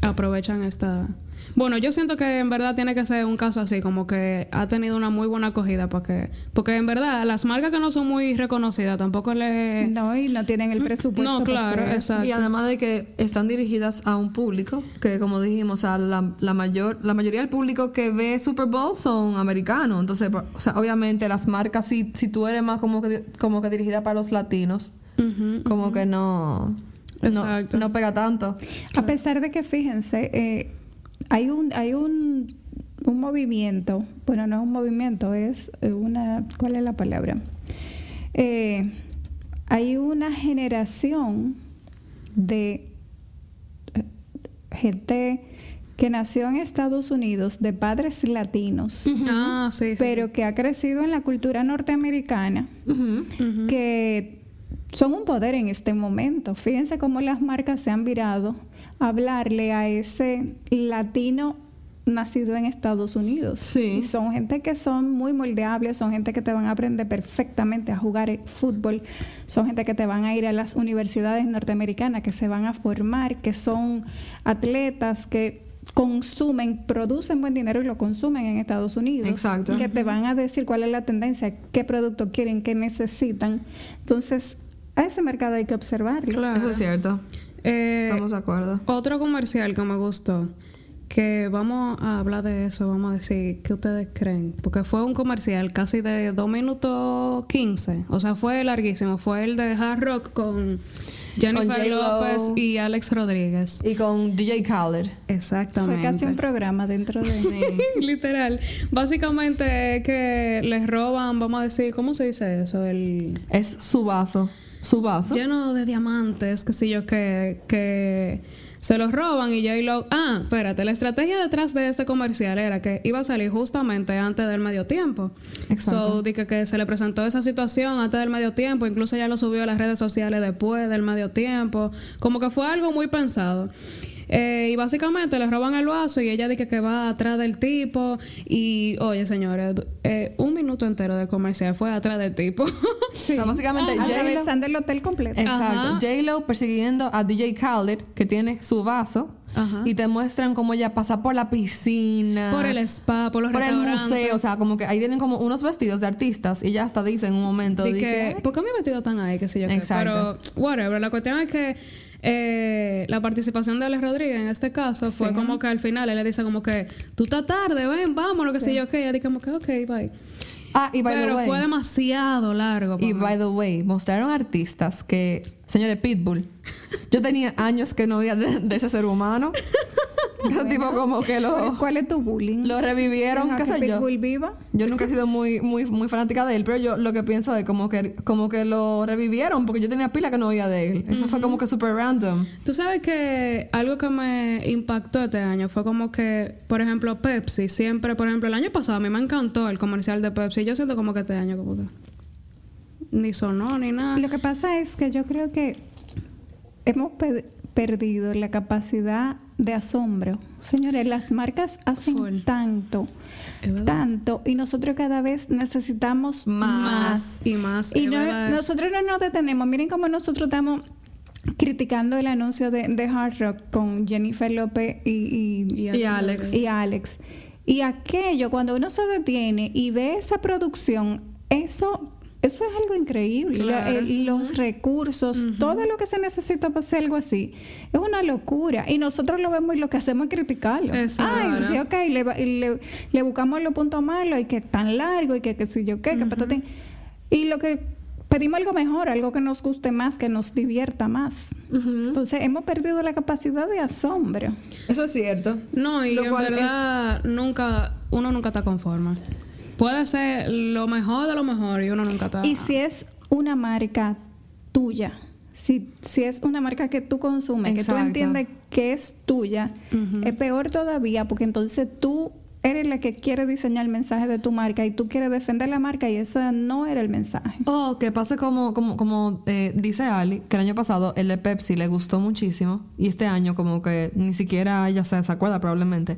aprovechan esta. Bueno, yo siento que en verdad tiene que ser un caso así, como que ha tenido una muy buena acogida para que. Porque en verdad, las marcas que no son muy reconocidas tampoco le. No, y no tienen el presupuesto. No, claro, exacto. Y además de que están dirigidas a un público que, como dijimos, o sea, la, la mayor, la mayoría del público que ve Super Bowl son americanos. Entonces, o sea, obviamente las marcas, si, si tú eres más como que, como que dirigida para los latinos, como que no, no, Exacto. no pega tanto. A pesar de que, fíjense, eh, hay un, hay un, un movimiento, bueno, no es un movimiento, es eh, una, ¿cuál es la palabra? Eh, hay una generación de eh, gente que nació en Estados Unidos de padres latinos, Ah, sí. sí. pero que ha crecido en la cultura norteamericana que son un poder en este momento. Fíjense cómo las marcas se han virado a hablarle a ese latino nacido en Estados Unidos. Sí. Y son gente que son muy moldeables, son gente que te van a aprender perfectamente a jugar fútbol, son gente que te van a ir a las universidades norteamericanas, que se van a formar, que son atletas, que consumen, producen buen dinero y lo consumen en Estados Unidos. Exacto. Que te van a decir cuál es la tendencia, qué producto quieren, qué necesitan. Entonces, a ese mercado hay que observarlo. Claro. Eso es cierto. Eh, Estamos de acuerdo. Otro comercial que me gustó, que vamos a hablar de eso, vamos a decir, ¿qué ustedes creen? Porque fue un comercial casi de 2 minutos 15, o sea, fue larguísimo, fue el de Hard Rock con Jennifer Con. López y Alex Rodríguez. Y con DJ Khaled. Exactamente. Fue casi un programa dentro de... Sí. Literal. Básicamente es que les roban, vamos a decir, ¿cómo se dice eso? El es su vaso. Su vaso. lleno de diamantes, qué sé yo, que, que se los roban y J-Lo... Ah, espérate, la estrategia detrás de este comercial era que iba a salir justamente antes del medio tiempo. Exacto. So, di que, que se le presentó esa situación antes del medio tiempo, incluso ya lo subió a las redes sociales después del medio tiempo, como que fue algo muy pensado. Eh, y básicamente le roban el vaso y ella dice que va atrás del tipo y oye señores eh, un minuto entero de comercial fue atrás del tipo O sea, básicamente, J-Lo- Atravesando el hotel completo. Exacto. J-Lo persiguiendo a DJ Khaled, que tiene su vaso, Ajá. y te muestran cómo ella pasa por la piscina. por el spa por los por el museo, o sea, como que ahí tienen como unos vestidos de artistas y ya hasta dicen en un momento que, que, ¿por qué me he metido tan ahí? Que sé yo qué? Exacto. Pero, whatever. La cuestión es que eh, la participación de Alex Rodríguez en este caso fue Sí. como que al final él le dice como que tú estás tarde, ven, vamos, lo que sé yo qué. Y ella dice como que, ok, bye. Ah, y by the Pero way, fue demasiado largo. y mí. by the way, mostraron artistas que, señores, Pitbull. Yo tenía años que no veía de, de ese ser humano. Ese tipo como que lo, ¿Cuál es tu bullying? lo revivieron, qué que sé yo. Pitbull viva. Yo nunca he sido muy, muy, muy fanática de él, pero yo lo que pienso es como que, como que lo revivieron, porque yo tenía pila que no veía de él. Eso fue como que súper random. Tú sabes que algo que me impactó este año fue como que, por ejemplo, Pepsi, siempre, por ejemplo, el año pasado a mí me encantó el comercial de Pepsi. Yo siento como que este año como que ni sonó ni nada. Lo que pasa es que yo creo que hemos pe- perdido la capacidad de asombro. Señores, las marcas hacen Full. tanto, tanto, y nosotros cada vez necesitamos Más. y más. Y no- nosotros no nos detenemos. Miren cómo nosotros estamos criticando el anuncio de, de Hard Rock con Jennifer López y, y- Y Y Alex. y Alex. Y aquello, cuando uno se detiene y ve esa producción, eso, eso es algo increíble. Claro. los recursos, todo lo que se necesita para hacer algo así, es una locura. Y nosotros lo vemos y lo que hacemos es criticarlo. Exacto. Ay, sí, ok, le, le, le buscamos los puntos malos y que es tan largo y que, que si yo qué, que patatín. Y lo que pedimos algo mejor, algo que nos guste más, que nos divierta más. Entonces hemos perdido la capacidad de asombro. Eso es cierto. No, y Lo en cual es- verdad nunca, uno nunca está conforme. Puede ser lo mejor de lo mejor y uno nunca está. Y si es una marca tuya, si, si es una marca que tú consumes, que tú entiendes que es tuya, es peor todavía porque entonces tú eres la que quiere diseñar el mensaje de tu marca y tú quieres defender la marca y ese no era el mensaje. O que pase como, como, como eh, dice Ali, que el año pasado el de Pepsi le gustó muchísimo y este año como que ni siquiera ella se, se acuerda probablemente.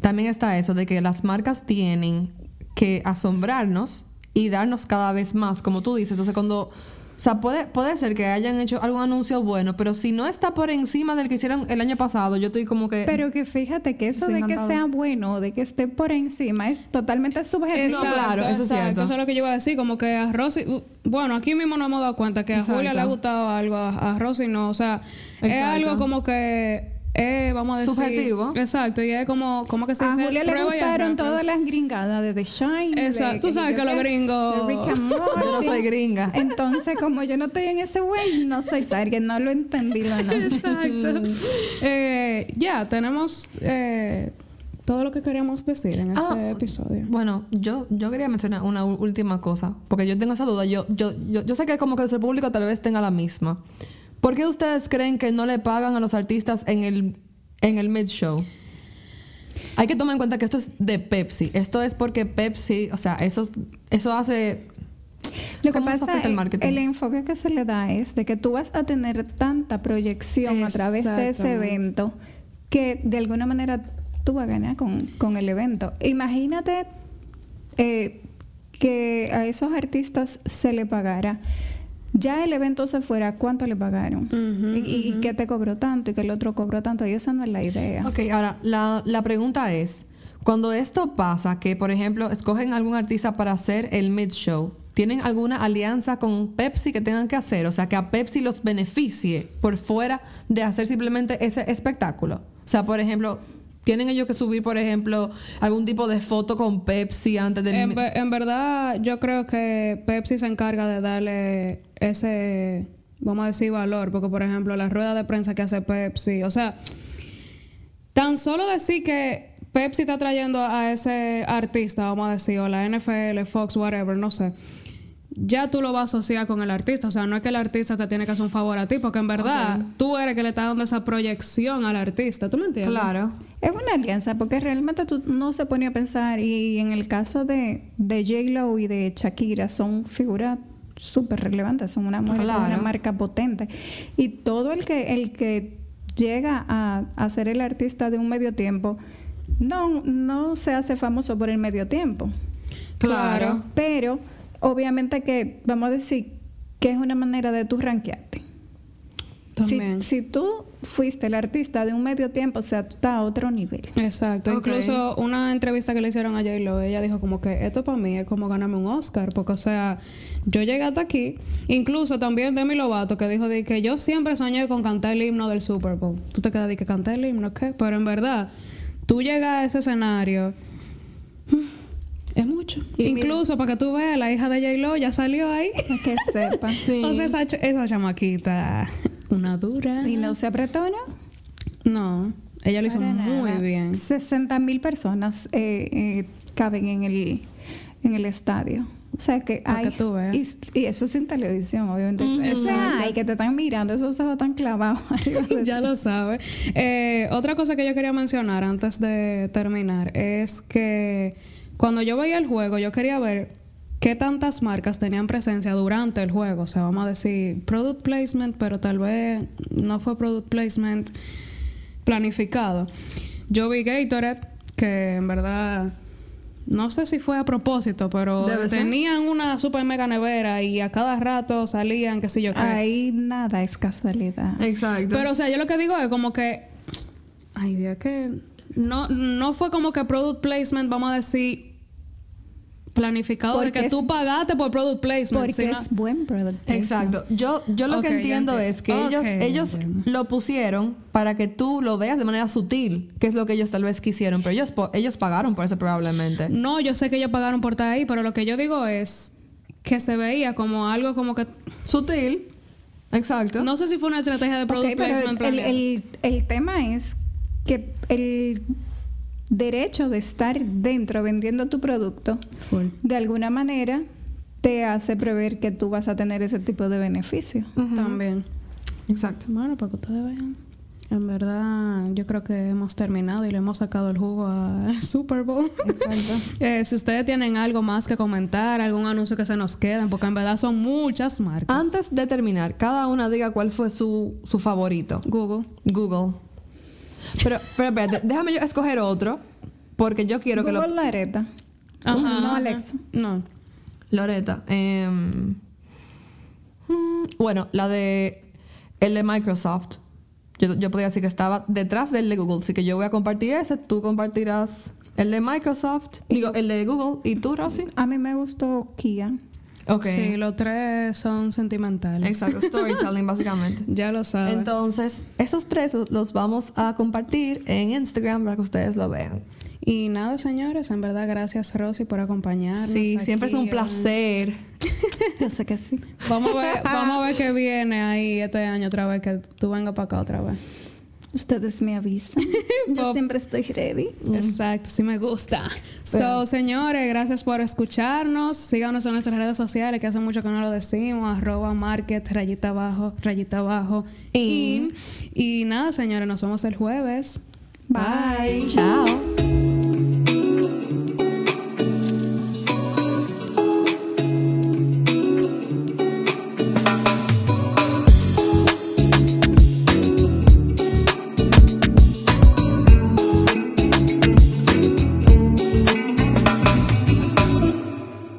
También está eso de que las marcas tienen que asombrarnos y darnos cada vez más, como tú dices. Entonces cuando... O sea, puede, puede ser que hayan hecho algún anuncio bueno, pero si no está por encima del que hicieron el año pasado, yo estoy como que... Pero que fíjate que eso de que sea bueno o de que esté por encima es totalmente subjetivo. No, claro, eso es exacto. cierto. Eso es lo que yo iba a decir, como que a Rosy, uh, bueno, aquí mismo nos hemos dado cuenta que a Exacto. Julia le ha gustado algo, a, a Rosy no, o sea, es Exacto. algo como que es, vamos a decir, Subjetivo. Exacto, y es como, como que se A dice, Julia le gustaron todas las gringadas de The Shine. Exacto, tú sabes yo que los gringos- yo no soy gringa. Entonces, como yo no estoy en ese way, no soy target, no lo entendí lo no. Exacto. Eh, ya, tenemos eh, todo lo que queríamos decir en este Ah, episodio. Bueno, yo, yo quería mencionar una última cosa, porque yo tengo esa duda. Yo, yo, yo, yo sé que como que nuestro público tal vez tenga la misma. ¿Por qué ustedes creen que no le pagan a los artistas en el, en el mid-show? Hay que tomar en cuenta que esto es de Pepsi. Esto es porque Pepsi, o sea, eso, eso hace... Lo que ¿Cómo se pasa el es marketing? el enfoque que se le da es de que tú vas a tener tanta proyección a través de ese evento que de alguna manera tú vas a ganar con, con el evento. Imagínate eh, que a esos artistas se le pagara. Ya el evento se fuera, ¿cuánto le pagaron? Ujú, y, y que te cobró tanto y que el otro cobró tanto. Y esa no es la idea. Ok, ahora, la, la pregunta es, cuando esto pasa, que por ejemplo escogen algún artista para hacer el mid-show, ¿tienen alguna alianza con Pepsi que tengan que hacer? O sea, que a Pepsi los beneficie por fuera de hacer simplemente ese espectáculo. O sea, por ejemplo, ¿tienen ellos que subir, por ejemplo, algún tipo de foto con Pepsi antes del... En, ve- en verdad, yo creo que Pepsi se encarga de darle ese, vamos a decir, valor, porque por ejemplo, la rueda de prensa que hace Pepsi, o sea, tan solo decir que Pepsi está trayendo a ese artista, vamos a decir, o la NFL, Fox, whatever, no sé. Ya tú lo vas a asociar con el artista, o sea, no es que el artista te tiene que hacer un favor a ti, porque en verdad tú eres que le estás dando esa proyección al artista, ¿tú me entiendes? Claro. Es una alianza, porque realmente tú no se pone a pensar, y en el caso de, de J-Lo y de Shakira, son figuras súper relevantes, son una, mujer marca potente. Y todo el que, el que llega a, a ser el artista de un medio tiempo, no, no se hace famoso por el medio tiempo. Claro. Pero obviamente que, vamos a decir, que es una manera de tú rankearte. Si, También. si tú fuiste el artista de un medio tiempo, o sea, tú estás a otro nivel. Exacto. Incluso una entrevista que le hicieron a J-Lo, ella dijo como que esto para mí es como ganarme un Oscar, porque o sea, yo llegué hasta aquí. Incluso también Demi Lovato que dijo de que yo siempre soñé con cantar el himno del Super Bowl. Tú te quedas de que cantar el himno, ¿qué? Pero en verdad, tú llegas a ese escenario... Es mucho. Y Incluso para que tú veas, la hija de J-Lo ya salió ahí. Para que sepa. Sí. O sea, esa, ch- esa chamaquita, una dura. Y no se apretó, ¿no? No, ella lo hizo Para muy nada. bien. 60 mil personas eh, eh, caben en el, en el estadio. O sea que Para hay. que tú veas. Y, y eso sin televisión, obviamente. Ujú. O sea, hay que te están mirando, esos ojos tan clavados. ya lo sabe. Eh, otra cosa que yo quería mencionar antes de terminar es que cuando yo veía el juego, yo quería ver qué tantas marcas tenían presencia durante el juego. O sea, vamos a decir product placement, pero tal vez no fue product placement planificado. Yo vi Gatorade, que en verdad no sé si fue a propósito, pero tenían una super mega nevera y a cada rato salían, qué sé yo qué. Ahí nada es casualidad. Exacto. Pero, o sea, yo lo que digo es como que. Ay, Dios, que. no, no fue como que product placement, vamos a decir, planificado de Porque que es- tú pagaste por product placement. Porque sino- es buen product. placement. Exacto. Yo, yo lo que entiendo es que ellos, ellos entiendo. lo pusieron para que tú lo veas de manera sutil, que es lo que ellos tal vez quisieron, pero ellos, ellos pagaron por eso probablemente. No, yo sé que ellos pagaron por estar ahí, pero lo que yo digo es que se veía como algo como que... Sutil. Exacto. No sé si fue una estrategia de product pero placement. el, planeada. el- el tema es que el derecho de estar dentro vendiendo tu producto, Full. de alguna manera, te hace prever que tú vas a tener ese tipo de beneficio. También. Exacto. Bueno, para que ustedes vean. En verdad, yo creo que hemos terminado y le hemos sacado el jugo al Super Bowl. Exacto. Eh, si ustedes tienen algo más que comentar, algún anuncio que se nos queden, porque en verdad son muchas marcas. Antes de terminar, cada una diga cuál fue su, su favorito. Google. Google. Pero, pero espérate, déjame yo escoger otro, porque yo quiero que Google lo... Lareta. Ajá, No. Alexa. No. Loreta. em, mm, bueno, la de... El de Microsoft. Yo, yo podría decir que estaba detrás del de Google. Así que yo voy a compartir ese, tú compartirás el de Microsoft. Digo, el de Google. ¿Y tú, Rosy? A mí me gustó Kia. Ok. Sí, los tres son sentimentales. Exacto, storytelling básicamente. Ya lo saben. Entonces, esos tres los vamos a compartir en Instagram para que ustedes lo vean. y nada, señores, en verdad, gracias, Rosy, por acompañarnos. Sí, siempre es un placer. Yo sé que sí. Vamos a ver, vamos a ver qué viene ahí este año otra vez, que tú vengas para acá otra vez. Ustedes me avisan. Yo siempre estoy ready. Exacto, sí me gusta. So, señores, gracias por escucharnos. Síganos en nuestras redes sociales, que hace mucho que no lo decimos. Arroba market, rayita abajo, rayita abajo. In. In. Y nada, señores, nos vemos el jueves. Bye. Chao.